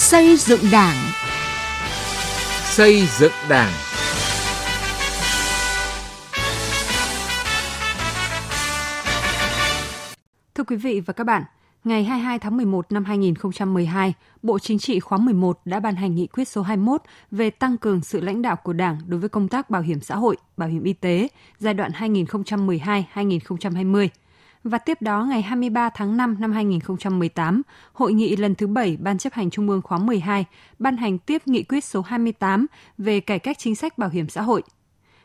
Xây dựng Đảng. Xây dựng Đảng. Thưa quý vị và các bạn, ngày 22 tháng 11 năm 2012, Bộ Chính trị khóa 11 đã ban hành nghị quyết số 21 về tăng cường sự lãnh đạo của Đảng đối với công tác bảo hiểm xã hội, bảo hiểm y tế giai đoạn 2012-2020. Và tiếp đó ngày 23 tháng 5 năm 2018, Hội nghị lần thứ 7 Ban chấp hành Trung ương khóa 12 ban hành tiếp nghị quyết số 28 về cải cách chính sách bảo hiểm xã hội.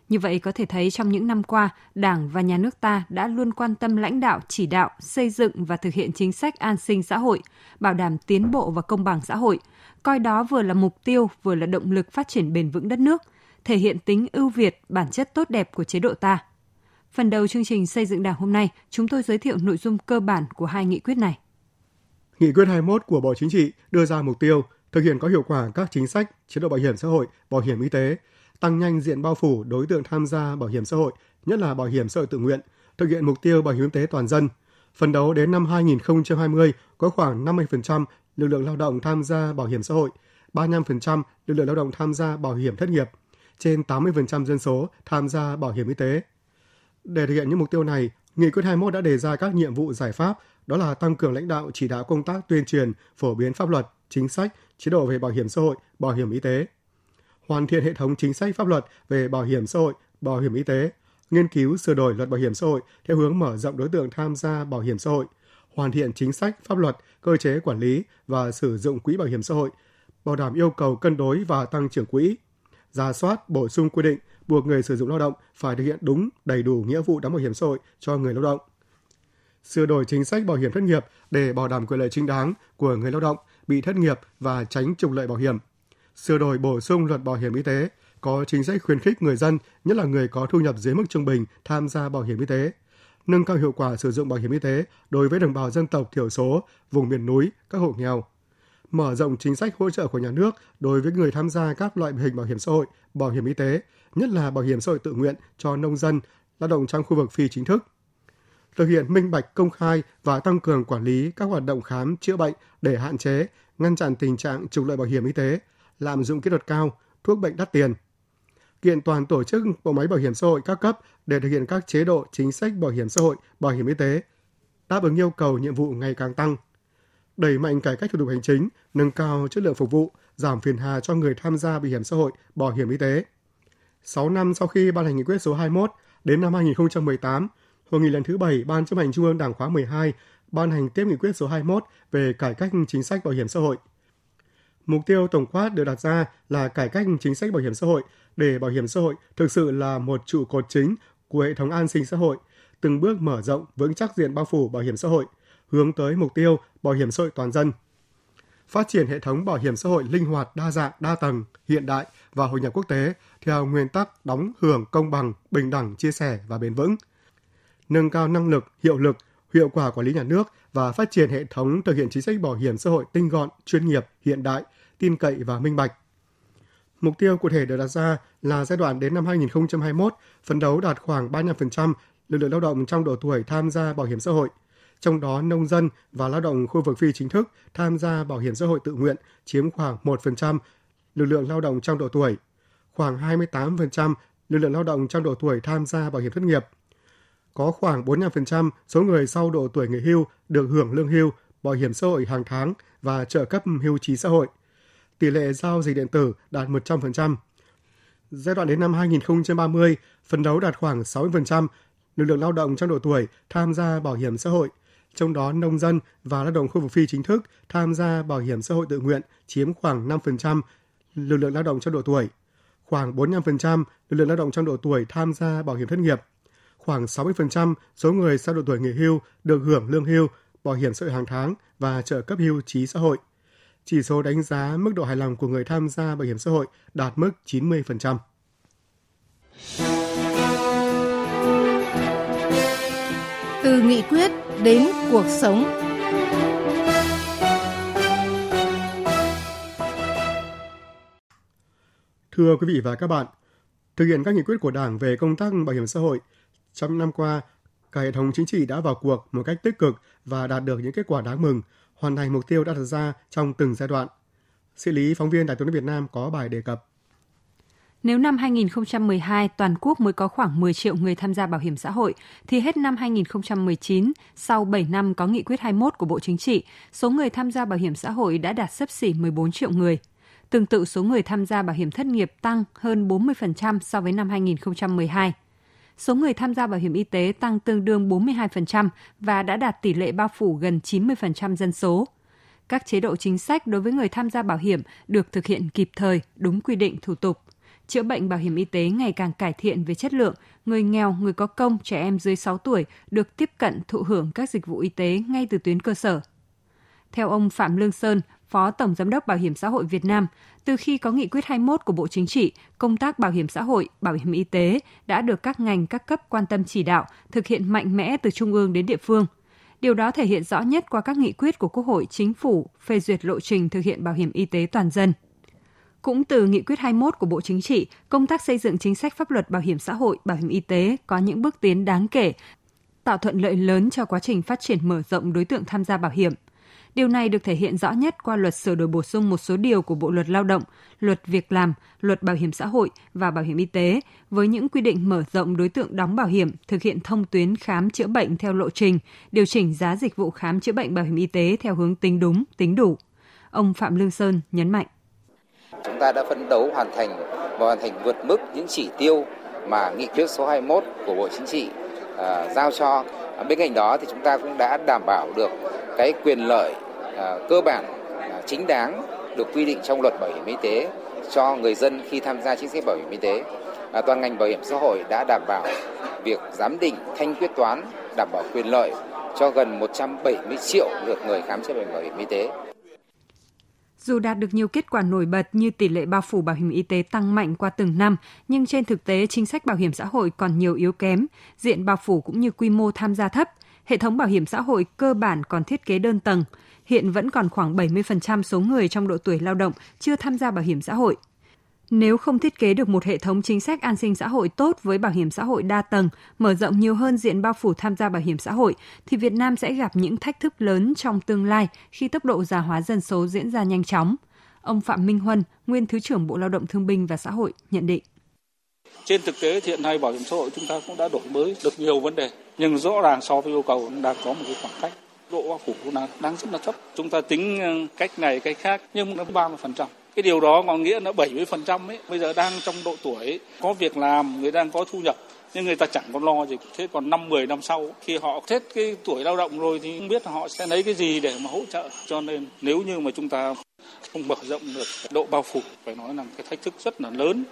Như vậy có thể thấy trong những năm qua, Đảng và Nhà nước ta đã luôn quan tâm lãnh đạo, chỉ đạo, xây dựng và thực hiện chính sách an sinh xã hội, bảo đảm tiến bộ và công bằng xã hội, coi đó vừa là mục tiêu, vừa là động lực phát triển bền vững đất nước, thể hiện tính ưu việt, bản chất tốt đẹp của chế độ ta – Phần đầu chương trình xây dựng Đảng hôm nay, chúng tôi giới thiệu nội dung cơ bản của hai nghị quyết này. Nghị quyết 21 của Bộ Chính trị đưa ra mục tiêu thực hiện có hiệu quả các chính sách chế độ bảo hiểm xã hội, bảo hiểm y tế, tăng nhanh diện bao phủ đối tượng tham gia bảo hiểm xã hội, nhất là bảo hiểm xã hội tự nguyện, thực hiện mục tiêu bảo hiểm y tế toàn dân. Phần đấu đến năm 2020 có khoảng 50% lực lượng lao động tham gia bảo hiểm xã hội, 35% lực lượng lao động tham gia bảo hiểm thất nghiệp, trên 80% dân số tham gia bảo hiểm y tế. Để thực hiện những mục tiêu này, Nghị quyết 21 đã đề ra các nhiệm vụ giải pháp, đó là tăng cường lãnh đạo chỉ đạo công tác tuyên truyền, phổ biến pháp luật, chính sách, chế độ về bảo hiểm xã hội, bảo hiểm y tế, hoàn thiện hệ thống chính sách pháp luật về bảo hiểm xã hội, bảo hiểm y tế, nghiên cứu sửa đổi luật bảo hiểm xã hội theo hướng mở rộng đối tượng tham gia bảo hiểm xã hội, hoàn thiện chính sách pháp luật, cơ chế quản lý và sử dụng quỹ bảo hiểm xã hội, bảo đảm yêu cầu cân đối và tăng trưởng quỹ, ra soát bổ sung quy định buộc người sử dụng lao động phải thực hiện đúng, đầy đủ nghĩa vụ đóng bảo hiểm xã hội cho người lao động. Sửa đổi chính sách bảo hiểm thất nghiệp để bảo đảm quyền lợi chính đáng của người lao động bị thất nghiệp và tránh trục lợi bảo hiểm. Sửa đổi bổ sung luật bảo hiểm y tế có chính sách khuyến khích người dân, nhất là người có thu nhập dưới mức trung bình tham gia bảo hiểm y tế, nâng cao hiệu quả sử dụng bảo hiểm y tế đối với đồng bào dân tộc thiểu số, vùng miền núi, các hộ nghèo, mở rộng chính sách hỗ trợ của nhà nước đối với người tham gia các loại hình bảo hiểm xã hội, bảo hiểm y tế, nhất là bảo hiểm xã hội tự nguyện cho nông dân, lao động trong khu vực phi chính thức. Thực hiện minh bạch công khai và tăng cường quản lý các hoạt động khám chữa bệnh để hạn chế, ngăn chặn tình trạng trục lợi bảo hiểm y tế, lạm dụng kỹ thuật cao, thuốc bệnh đắt tiền. Kiện toàn tổ chức bộ máy bảo hiểm xã hội các cấp để thực hiện các chế độ chính sách bảo hiểm xã hội, bảo hiểm y tế, đáp ứng yêu cầu nhiệm vụ ngày càng tăng. Đẩy mạnh cải cách thủ tục hành chính, nâng cao chất lượng phục vụ, giảm phiền hà cho người tham gia bảo hiểm xã hội, bảo hiểm y tế 6 năm sau khi ban hành nghị quyết số 21, đến năm 2018, Hội nghị lần thứ 7 Ban chấp hành Trung ương Đảng khóa 12 ban hành tiếp nghị quyết số 21 về cải cách chính sách bảo hiểm xã hội. Mục tiêu tổng quát được đặt ra là cải cách chính sách bảo hiểm xã hội để bảo hiểm xã hội thực sự là một trụ cột chính của hệ thống an sinh xã hội, từng bước mở rộng vững chắc diện bao phủ bảo hiểm xã hội, hướng tới mục tiêu bảo hiểm xã hội toàn dân. Phát triển hệ thống bảo hiểm xã hội linh hoạt, đa dạng, đa tầng, hiện đại và hội nhập quốc tế theo nguyên tắc đóng hưởng công bằng, bình đẳng, chia sẻ và bền vững. Nâng cao năng lực, hiệu lực, hiệu quả quản lý nhà nước và phát triển hệ thống thực hiện chính sách bảo hiểm xã hội tinh gọn, chuyên nghiệp, hiện đại, tin cậy và minh bạch. Mục tiêu cụ thể được đặt ra là giai đoạn đến năm 2021, phấn đấu đạt khoảng 35% lực lượng lao động trong độ tuổi tham gia bảo hiểm xã hội. Trong đó, nông dân và lao động khu vực phi chính thức tham gia bảo hiểm xã hội tự nguyện chiếm khoảng 1% lực lượng lao động trong độ tuổi, khoảng 28% lực lượng lao động trong độ tuổi tham gia bảo hiểm thất nghiệp. Có khoảng 45% số người sau độ tuổi nghỉ hưu được hưởng lương hưu, bảo hiểm xã hội hàng tháng và trợ cấp hưu trí xã hội. Tỷ lệ giao dịch điện tử đạt 100%. Giai đoạn đến năm 2030, phấn đấu đạt khoảng 60% lực lượng lao động trong độ tuổi tham gia bảo hiểm xã hội, trong đó nông dân và lao động khu vực phi chính thức tham gia bảo hiểm xã hội tự nguyện chiếm khoảng 5% lực lượng lao động trong độ tuổi, khoảng 45% lực lượng lao động trong độ tuổi tham gia bảo hiểm thất nghiệp, khoảng 60% số người sau độ tuổi nghỉ hưu được hưởng lương hưu, bảo hiểm xã hội hàng tháng và trợ cấp hưu trí xã hội. Chỉ số đánh giá mức độ hài lòng của người tham gia bảo hiểm xã hội đạt mức 90%. Từ nghị quyết đến cuộc sống Thưa quý vị và các bạn, thực hiện các nghị quyết của Đảng về công tác bảo hiểm xã hội, trong năm qua, cả hệ thống chính trị đã vào cuộc một cách tích cực và đạt được những kết quả đáng mừng, hoàn thành mục tiêu đã đặt ra trong từng giai đoạn. Sĩ lý phóng viên Đài tiếng Việt Nam có bài đề cập. Nếu năm 2012 toàn quốc mới có khoảng 10 triệu người tham gia bảo hiểm xã hội, thì hết năm 2019, sau 7 năm có nghị quyết 21 của Bộ Chính trị, số người tham gia bảo hiểm xã hội đã đạt sấp xỉ 14 triệu người. Tương tự số người tham gia bảo hiểm thất nghiệp tăng hơn 40% so với năm 2012. Số người tham gia bảo hiểm y tế tăng tương đương 42% và đã đạt tỷ lệ bao phủ gần 90% dân số. Các chế độ chính sách đối với người tham gia bảo hiểm được thực hiện kịp thời, đúng quy định thủ tục chữa bệnh bảo hiểm y tế ngày càng cải thiện về chất lượng, người nghèo, người có công, trẻ em dưới 6 tuổi được tiếp cận thụ hưởng các dịch vụ y tế ngay từ tuyến cơ sở. Theo ông Phạm Lương Sơn, Phó Tổng Giám đốc Bảo hiểm xã hội Việt Nam, từ khi có nghị quyết 21 của Bộ Chính trị, công tác bảo hiểm xã hội, bảo hiểm y tế đã được các ngành các cấp quan tâm chỉ đạo, thực hiện mạnh mẽ từ trung ương đến địa phương. Điều đó thể hiện rõ nhất qua các nghị quyết của Quốc hội, Chính phủ phê duyệt lộ trình thực hiện bảo hiểm y tế toàn dân. Cũng từ nghị quyết 21 của Bộ Chính trị, công tác xây dựng chính sách pháp luật bảo hiểm xã hội, bảo hiểm y tế có những bước tiến đáng kể, tạo thuận lợi lớn cho quá trình phát triển mở rộng đối tượng tham gia bảo hiểm. Điều này được thể hiện rõ nhất qua luật sửa đổi bổ sung một số điều của Bộ luật Lao động, luật việc làm, luật bảo hiểm xã hội và bảo hiểm y tế với những quy định mở rộng đối tượng đóng bảo hiểm, thực hiện thông tuyến khám chữa bệnh theo lộ trình, điều chỉnh giá dịch vụ khám chữa bệnh bảo hiểm y tế theo hướng tính đúng, tính đủ. Ông Phạm Lương Sơn nhấn mạnh. Chúng ta đã phấn đấu hoàn thành và hoàn thành vượt mức những chỉ tiêu mà nghị quyết số 21 của Bộ Chính trị à, giao cho. À, bên cạnh đó thì chúng ta cũng đã đảm bảo được cái quyền lợi à, cơ bản à, chính đáng được quy định trong luật bảo hiểm y tế cho người dân khi tham gia chính sách bảo hiểm y tế. À, toàn ngành bảo hiểm xã hội đã đảm bảo việc giám định, thanh quyết toán, đảm bảo quyền lợi cho gần 170 triệu lượt người khám chữa bệnh bảo hiểm y tế. Dù đạt được nhiều kết quả nổi bật như tỷ lệ bao phủ bảo hiểm y tế tăng mạnh qua từng năm, nhưng trên thực tế chính sách bảo hiểm xã hội còn nhiều yếu kém, diện bao phủ cũng như quy mô tham gia thấp. Hệ thống bảo hiểm xã hội cơ bản còn thiết kế đơn tầng. Hiện vẫn còn khoảng 70% số người trong độ tuổi lao động chưa tham gia bảo hiểm xã hội. Nếu không thiết kế được một hệ thống chính sách an sinh xã hội tốt với bảo hiểm xã hội đa tầng, mở rộng nhiều hơn diện bao phủ tham gia bảo hiểm xã hội, thì Việt Nam sẽ gặp những thách thức lớn trong tương lai khi tốc độ già hóa dân số diễn ra nhanh chóng. Ông Phạm Minh Huân, nguyên Thứ trưởng Bộ Lao động Thương binh và Xã hội, nhận định. Trên thực tế thì hiện nay bảo hiểm xã hội chúng ta cũng đã đổi mới được nhiều vấn đề, nhưng rõ ràng so với yêu cầu đang có một cái khoảng cách độ bao phủ đang, đang rất là thấp. Chúng ta tính ờ, cách này cách khác nhưng nó 30% cái điều đó có nghĩa là 70% ấy bây giờ đang trong độ tuổi có việc làm, người đang có thu nhập nhưng người ta chẳng còn lo gì. Thế còn năm 10 năm sau khi họ hết cái tuổi lao động rồi thì không biết họ sẽ lấy cái gì để mà hỗ trợ. Cho nên nếu như mà chúng ta không mở rộng được độ bao phủ phải nói là cái thách thức rất là lớn.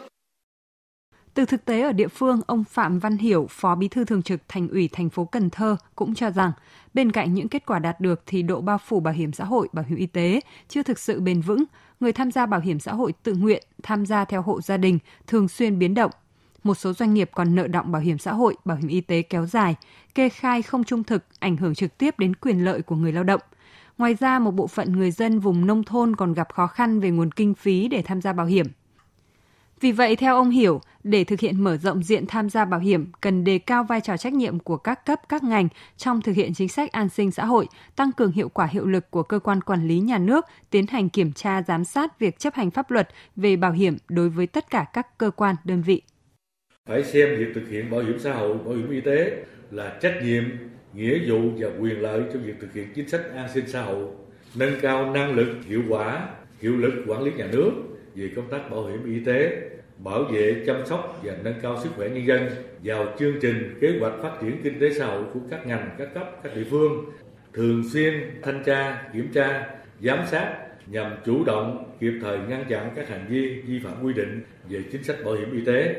Từ thực tế ở địa phương, ông Phạm Văn Hiểu, Phó Bí thư Thường trực Thành ủy thành phố Cần Thơ cũng cho rằng bên cạnh những kết quả đạt được thì độ bao phủ bảo hiểm xã hội, bảo hiểm y tế chưa thực sự bền vững, người tham gia bảo hiểm xã hội tự nguyện tham gia theo hộ gia đình thường xuyên biến động. Một số doanh nghiệp còn nợ động bảo hiểm xã hội, bảo hiểm y tế kéo dài, kê khai không trung thực, ảnh hưởng trực tiếp đến quyền lợi của người lao động. Ngoài ra, một bộ phận người dân vùng nông thôn còn gặp khó khăn về nguồn kinh phí để tham gia bảo hiểm. Vì vậy, theo ông Hiểu, để thực hiện mở rộng diện tham gia bảo hiểm, cần đề cao vai trò trách nhiệm của các cấp, các ngành trong thực hiện chính sách an sinh xã hội, tăng cường hiệu quả hiệu lực của cơ quan quản lý nhà nước, tiến hành kiểm tra giám sát việc chấp hành pháp luật về bảo hiểm đối với tất cả các cơ quan, đơn vị. Phải xem việc thực hiện bảo hiểm xã hội, bảo hiểm y tế là trách nhiệm, nghĩa vụ và quyền lợi trong việc thực hiện chính sách an sinh xã hội, nâng cao năng lực, hiệu quả, hiệu lực quản lý nhà nước về công tác bảo hiểm y tế, bảo vệ, chăm sóc và nâng cao sức khỏe nhân dân vào chương trình kế hoạch phát triển kinh tế xã hội của các ngành, các cấp, các địa phương, thường xuyên thanh tra, kiểm tra, giám sát nhằm chủ động kịp thời ngăn chặn các hành vi vi phạm quy định về chính sách bảo hiểm y tế.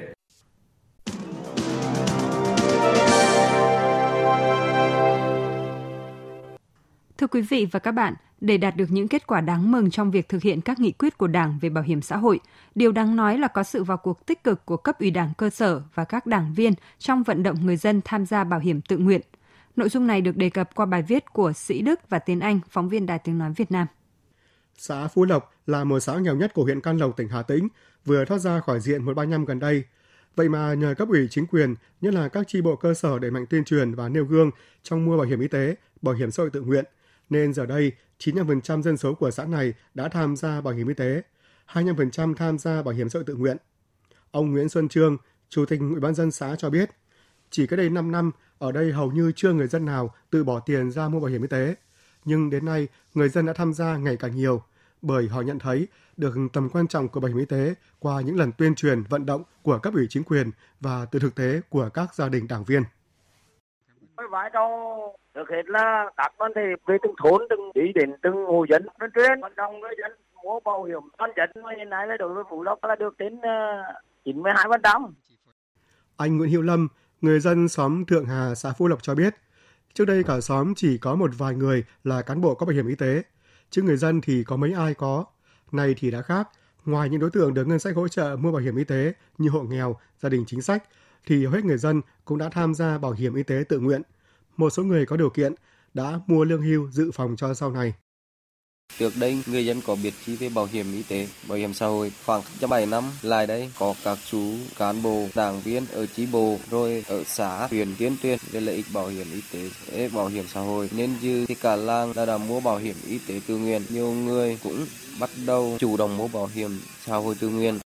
Thưa quý vị và các bạn, để đạt được những kết quả đáng mừng trong việc thực hiện các nghị quyết của Đảng về bảo hiểm xã hội, điều đáng nói là có sự vào cuộc tích cực của cấp ủy Đảng cơ sở và các đảng viên trong vận động người dân tham gia bảo hiểm tự nguyện. Nội dung này được đề cập qua bài viết của Sĩ Đức và Tiến Anh, phóng viên Đài Tiếng Nói Việt Nam. Xã Phú Lộc là một xã nghèo nhất của huyện Can Lộc, tỉnh Hà Tĩnh, vừa thoát ra khỏi diện 135 gần đây. Vậy mà nhờ cấp ủy chính quyền, nhất là các chi bộ cơ sở đẩy mạnh tuyên truyền và nêu gương trong mua bảo hiểm y tế, bảo hiểm xã hội tự nguyện – nên giờ đây 95% dân số của xã này đã tham gia bảo hiểm y tế, 25% tham gia bảo hiểm xã hội tự nguyện. Ông Nguyễn Xuân Trương, Chủ tịch Ủy ban dân xã cho biết, chỉ cách đây 5 năm, ở đây hầu như chưa người dân nào tự bỏ tiền ra mua bảo hiểm y tế. Nhưng đến nay, người dân đã tham gia ngày càng nhiều, bởi họ nhận thấy được tầm quan trọng của bảo hiểm y tế qua những lần tuyên truyền vận động của cấp ủy chính quyền và từ thực tế của các gia đình đảng viên. Vai trò trước hết là các đoàn thể về từng thôn, từng đi đến từng hộ dân tuyên truyền vận động người dân mua bảo hiểm toàn dân hiện nay là đối với Phú Lộc là được đến 92%. Ờ, Anh Nguyễn Hiệu Lâm, người dân xóm Thượng Hà, xã Phú Lộc cho biết, trước đây cả xóm chỉ có một vài người là cán bộ có bảo hiểm y tế, chứ người dân thì có mấy ai có. Này thì đã khác, ngoài những đối tượng được ngân sách hỗ trợ mua bảo hiểm y tế như hộ nghèo, gia đình chính sách, thì hầu hết người dân cũng đã tham gia bảo hiểm y tế tự nguyện. Một số người có điều kiện đã mua lương hưu dự phòng cho sau này. Trước đây, người dân có biết chi về bảo hiểm y tế, bảo hiểm xã hội. Khoảng 7 năm lại đây, có các chú cán bộ, đảng viên ở chi bộ, rồi ở xã, huyện tuyên truyền về lợi ích bảo hiểm y tế, bảo hiểm xã hội. Nên dư thì cả làng đã, đã mua bảo hiểm y tế tự nguyện. Nhiều người cũng bắt đầu chủ động mua bảo hiểm xã hội tự nguyện.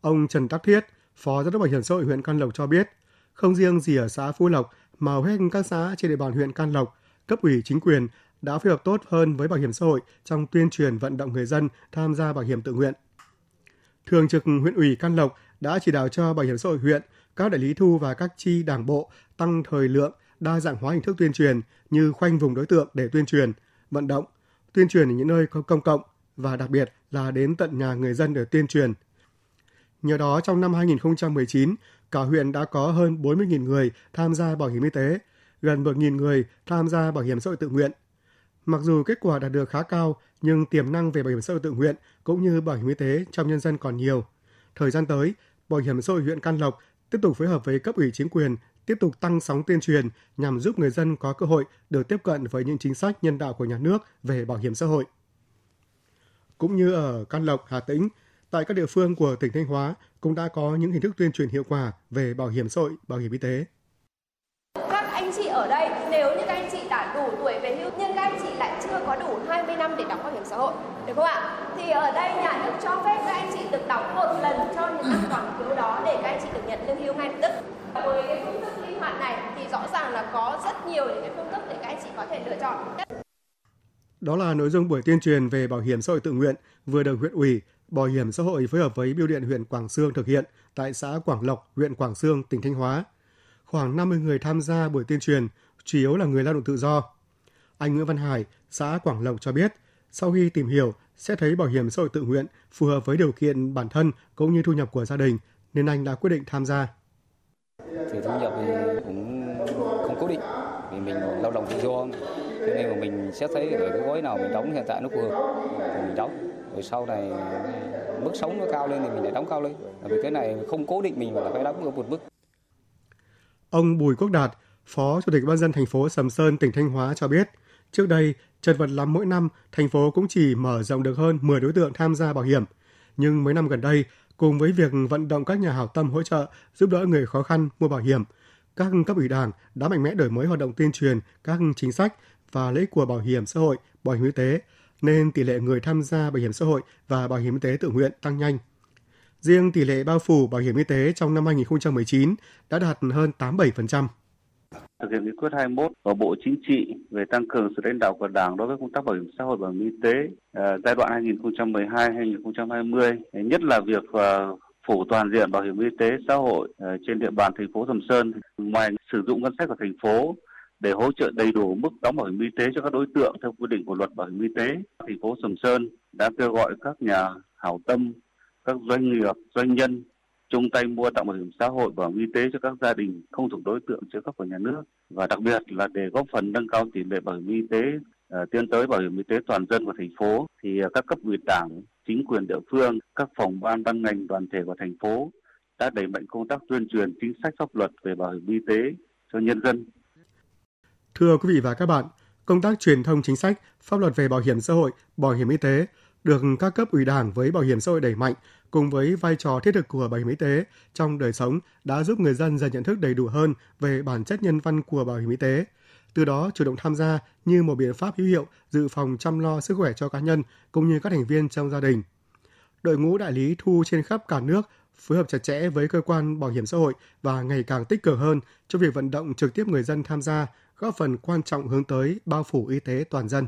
Ông Trần Đắc Thiết, Phó Giám đốc Bảo hiểm xã hội huyện Can Lộc cho biết, không riêng gì ở xã Phú Lộc mà hầu hết các xã trên địa bàn huyện Can Lộc, cấp ủy chính quyền đã phối hợp tốt hơn với bảo hiểm xã hội trong tuyên truyền vận động người dân tham gia bảo hiểm tự nguyện. Thường trực huyện ủy Can Lộc đã chỉ đạo cho bảo hiểm xã hội huyện, các đại lý thu và các chi đảng bộ tăng thời lượng, đa dạng hóa hình thức tuyên truyền như khoanh vùng đối tượng để tuyên truyền, vận động, tuyên truyền ở những nơi công cộng và đặc biệt là đến tận nhà người dân để tuyên truyền. Nhờ đó trong năm 2019, cả huyện đã có hơn 40.000 người tham gia bảo hiểm y tế, gần 1.000 người tham gia bảo hiểm xã hội tự nguyện – Mặc dù kết quả đạt được khá cao, nhưng tiềm năng về bảo hiểm xã hội tự nguyện cũng như bảo hiểm y tế trong nhân dân còn nhiều. Thời gian tới, Bảo hiểm xã hội huyện Can Lộc tiếp tục phối hợp với cấp ủy chính quyền tiếp tục tăng sóng tuyên truyền nhằm giúp người dân có cơ hội được tiếp cận với những chính sách nhân đạo của nhà nước về bảo hiểm xã hội. Cũng như ở Can Lộc, Hà Tĩnh, tại các địa phương của tỉnh Thanh Hóa cũng đã có những hình thức tuyên truyền hiệu quả về bảo hiểm xã hội, bảo hiểm y tế. Các anh chị ở đây nếu như các anh chị đã đủ tuổi về hưu nhưng các anh chị lại chưa có đủ 20 năm để đóng bảo hiểm xã hội được không ạ? Thì ở đây nhà nước cho phép các anh chị được đóng một lần cho những năm còn thiếu đó để các anh chị được nhận lương hưu ngay lập tức. Với cái phương thức linh hoạt này thì rõ ràng là có rất nhiều những cái phương thức để các anh chị có thể lựa chọn. Đó là nội dung buổi tuyên truyền về bảo hiểm xã hội tự nguyện vừa được huyện ủy, bảo hiểm xã hội phối hợp với Biêu điện huyện Quảng Sương thực hiện tại xã Quảng Lộc, huyện Quảng Sương, tỉnh Thanh Hóa. Khoảng 50 người tham gia buổi tuyên truyền, chủ yếu là người lao động tự do. Anh Nguyễn Văn Hải, xã Quảng Lộc cho biết, sau khi tìm hiểu, sẽ thấy bảo hiểm xã hội tự nguyện phù hợp với điều kiện bản thân cũng như thu nhập của gia đình, nên anh đã quyết định tham gia. Thì thu nhập thì cũng không cố định, vì mình lao động tự do, cho nên mà mình sẽ thấy ở cái gói nào mình đóng hiện tại nó phù hợp thì mình đóng. Rồi sau này mức sống nó cao lên thì mình lại đóng cao lên. Vì cái này không cố định mình mà là phải đóng ở một mức. Ông Bùi Quốc Đạt, Phó Chủ tịch Ban dân thành phố Sầm Sơn, tỉnh Thanh Hóa cho biết, trước đây, chật vật lắm mỗi năm, thành phố cũng chỉ mở rộng được hơn 10 đối tượng tham gia bảo hiểm. Nhưng mấy năm gần đây, cùng với việc vận động các nhà hảo tâm hỗ trợ giúp đỡ người khó khăn mua bảo hiểm, các cấp ủy đảng đã mạnh mẽ đổi mới hoạt động tuyên truyền các chính sách và lễ của bảo hiểm xã hội, bảo hiểm y tế, nên tỷ lệ người tham gia bảo hiểm xã hội và bảo hiểm y tế tự nguyện tăng nhanh. Riêng tỷ lệ bao phủ bảo hiểm y tế trong năm 2019 đã đạt hơn 87% thực hiện nghị quyết 21 của Bộ Chính trị về tăng cường sự lãnh đạo của Đảng đối với công tác bảo hiểm xã hội và bảo hiểm y tế à, giai đoạn 2012-2020, nhất là việc à, phủ toàn diện bảo hiểm y tế xã hội à, trên địa bàn thành phố Sầm Sơn. Ngoài sử dụng ngân sách của thành phố để hỗ trợ đầy đủ mức đóng bảo hiểm y tế cho các đối tượng theo quy định của luật bảo hiểm y tế, thành phố Sầm Sơn đã kêu gọi các nhà hảo tâm, các doanh nghiệp, doanh nhân chung tay mua tặng bảo hiểm xã hội bảo hiểm y tế cho các gia đình không thuộc đối tượng trợ cấp của nhà nước và đặc biệt là để góp phần nâng cao tỷ lệ bảo hiểm y tế à, tiến tới bảo hiểm y tế toàn dân của thành phố thì à, các cấp ủy đảng chính quyền địa phương các phòng ban ban ngành đoàn thể của thành phố đã đẩy mạnh công tác tuyên truyền chính sách pháp luật về bảo hiểm y tế cho nhân dân. Thưa quý vị và các bạn, công tác truyền thông chính sách, pháp luật về bảo hiểm xã hội, bảo hiểm y tế được các cấp ủy đảng với bảo hiểm xã hội đẩy mạnh cùng với vai trò thiết thực của bảo hiểm y tế trong đời sống đã giúp người dân dần nhận thức đầy đủ hơn về bản chất nhân văn của bảo hiểm y tế, từ đó chủ động tham gia như một biện pháp hữu hiệu dự phòng chăm lo sức khỏe cho cá nhân cũng như các thành viên trong gia đình. Đội ngũ đại lý thu trên khắp cả nước phối hợp chặt chẽ với cơ quan bảo hiểm xã hội và ngày càng tích cực hơn trong việc vận động trực tiếp người dân tham gia, góp phần quan trọng hướng tới bao phủ y tế toàn dân.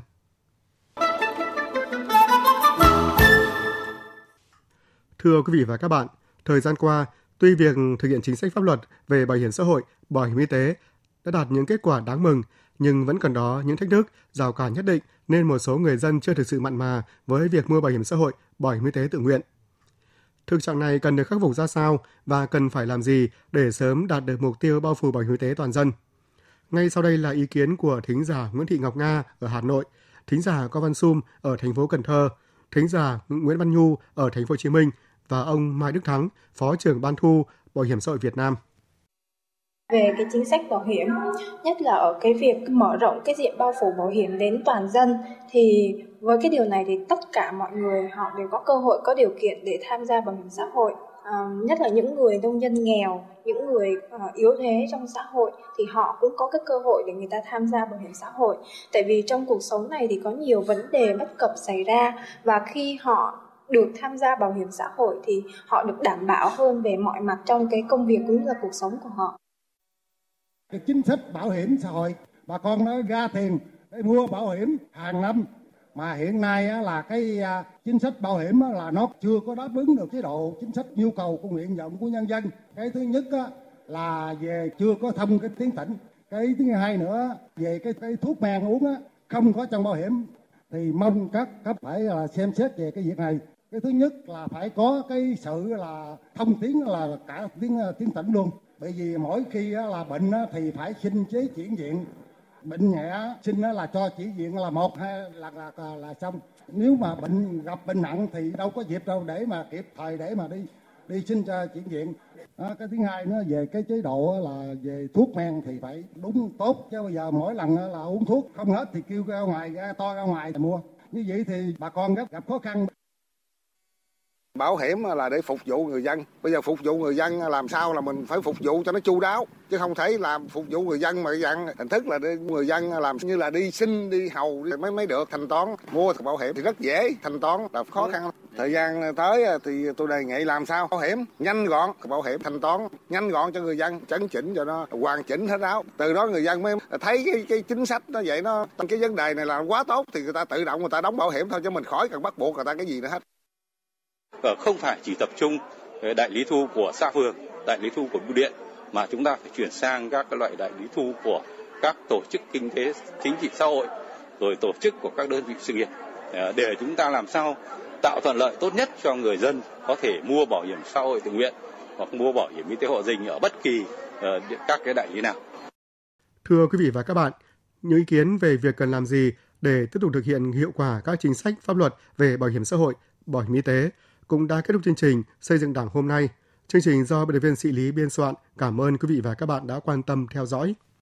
Thưa quý vị và các bạn, thời gian qua, tuy việc thực hiện chính sách pháp luật về bảo hiểm xã hội, bảo hiểm y tế đã đạt những kết quả đáng mừng, nhưng vẫn còn đó những thách thức, rào cản nhất định nên một số người dân chưa thực sự mặn mà với việc mua bảo hiểm xã hội, bảo hiểm y tế tự nguyện. Thực trạng này cần được khắc phục ra sao và cần phải làm gì để sớm đạt được mục tiêu bao phủ bảo hiểm y tế toàn dân. Ngay sau đây là ý kiến của thính giả Nguyễn Thị Ngọc Nga ở Hà Nội, thính giả Cao Văn Sum ở thành phố Cần Thơ, thính giả Nguyễn Văn Nhu ở thành phố Hồ Chí Minh và ông Mai Đức Thắng, Phó trưởng Ban thu Bảo hiểm xã hội Việt Nam. Về cái chính sách bảo hiểm nhất là ở cái việc mở rộng cái diện bao phủ bảo hiểm đến toàn dân thì với cái điều này thì tất cả mọi người họ đều có cơ hội có điều kiện để tham gia bảo hiểm xã hội. À, nhất là những người nông dân nghèo những người uh, yếu thế trong xã hội thì họ cũng có cái cơ hội để người ta tham gia bảo hiểm xã hội. Tại vì trong cuộc sống này thì có nhiều vấn đề bất cập xảy ra và khi họ được tham gia bảo hiểm xã hội thì họ được đảm bảo hơn về mọi mặt trong cái công việc cũng như là cuộc sống của họ. Cái chính sách bảo hiểm xã hội bà con nó ra tiền để mua bảo hiểm hàng năm mà hiện nay là cái à, chính sách bảo hiểm là nó chưa có đáp ứng được cái độ chính sách nhu cầu của nguyện vọng của nhân dân. Cái thứ nhất là về chưa có thông cái tiếng tỉnh. Cái thứ hai nữa về cái, cái thuốc men uống á, không có trong bảo hiểm thì mong các cấp phải là xem xét về cái việc này. Cái thứ nhất là phải có cái sự là thông tiếng là cả tiếng à, tiếng tỉnh luôn. Bởi vì mỗi khi là bệnh thì phải xin chế chuyển viện bệnh nhẹ xin là cho chỉ viện là một hai là là, là, là xong. Nếu mà bệnh gặp bệnh nặng thì đâu có dịp đâu để mà kịp thời để mà đi đi xin cho chuyển viện. À, cái thứ hai nó về cái chế độ là về thuốc men thì phải đúng tốt chứ bây giờ mỗi lần là uống thuốc không hết thì kêu ra ngoài ra to ra ngoài mua. Như vậy thì bà con rất gặp khó khăn. Bảo hiểm là để phục vụ người dân. Bây giờ phục vụ người dân làm sao là mình phải phục vụ cho nó chu đáo. Chứ không thể làm phục vụ người dân mà dạng hình thức là để người dân làm như là đi xin, đi hầu mới mới được thanh toán. Mua bảo hiểm thì rất dễ, thanh toán là khó khăn. Thời gian tới thì tôi đề nghị làm sao bảo hiểm nhanh gọn, bảo hiểm thanh toán nhanh gọn cho người dân, chấn chỉnh cho nó hoàn chỉnh hết áo. Từ đó người dân mới thấy cái, cái chính sách nó vậy nó cái vấn đề này là quá tốt thì người ta tự động người ta đóng bảo hiểm thôi chứ mình khỏi cần bắt buộc người ta cái gì nữa hết Ờ, không phải chỉ tập trung ờ, đại lý thu của xã phường, đại lý thu của bưu điện mà chúng ta phải chuyển sang các loại đại lý thu của các tổ chức kinh tế chính trị xã hội rồi tổ chức của các đơn vị sự nghiệp ờ, để chúng ta làm sao tạo thuận lợi tốt nhất cho người dân có thể mua bảo hiểm xã hội tự nguyện hoặc mua bảo hiểm y tế hộ dinh ở bất kỳ các cái đại lý nào. Thưa quý vị và các bạn, những ý kiến về việc cần làm gì để tiếp tục thực hiện hiệu quả các chính sách pháp luật về bảo hiểm xã hội, bảo hiểm y tế cũng đã kết thúc chương trình Xây dựng Đảng hôm nay. Chương trình do biên tập viên Sĩ Lý biên soạn. Cảm ơn quý vị và các bạn đã quan tâm theo dõi.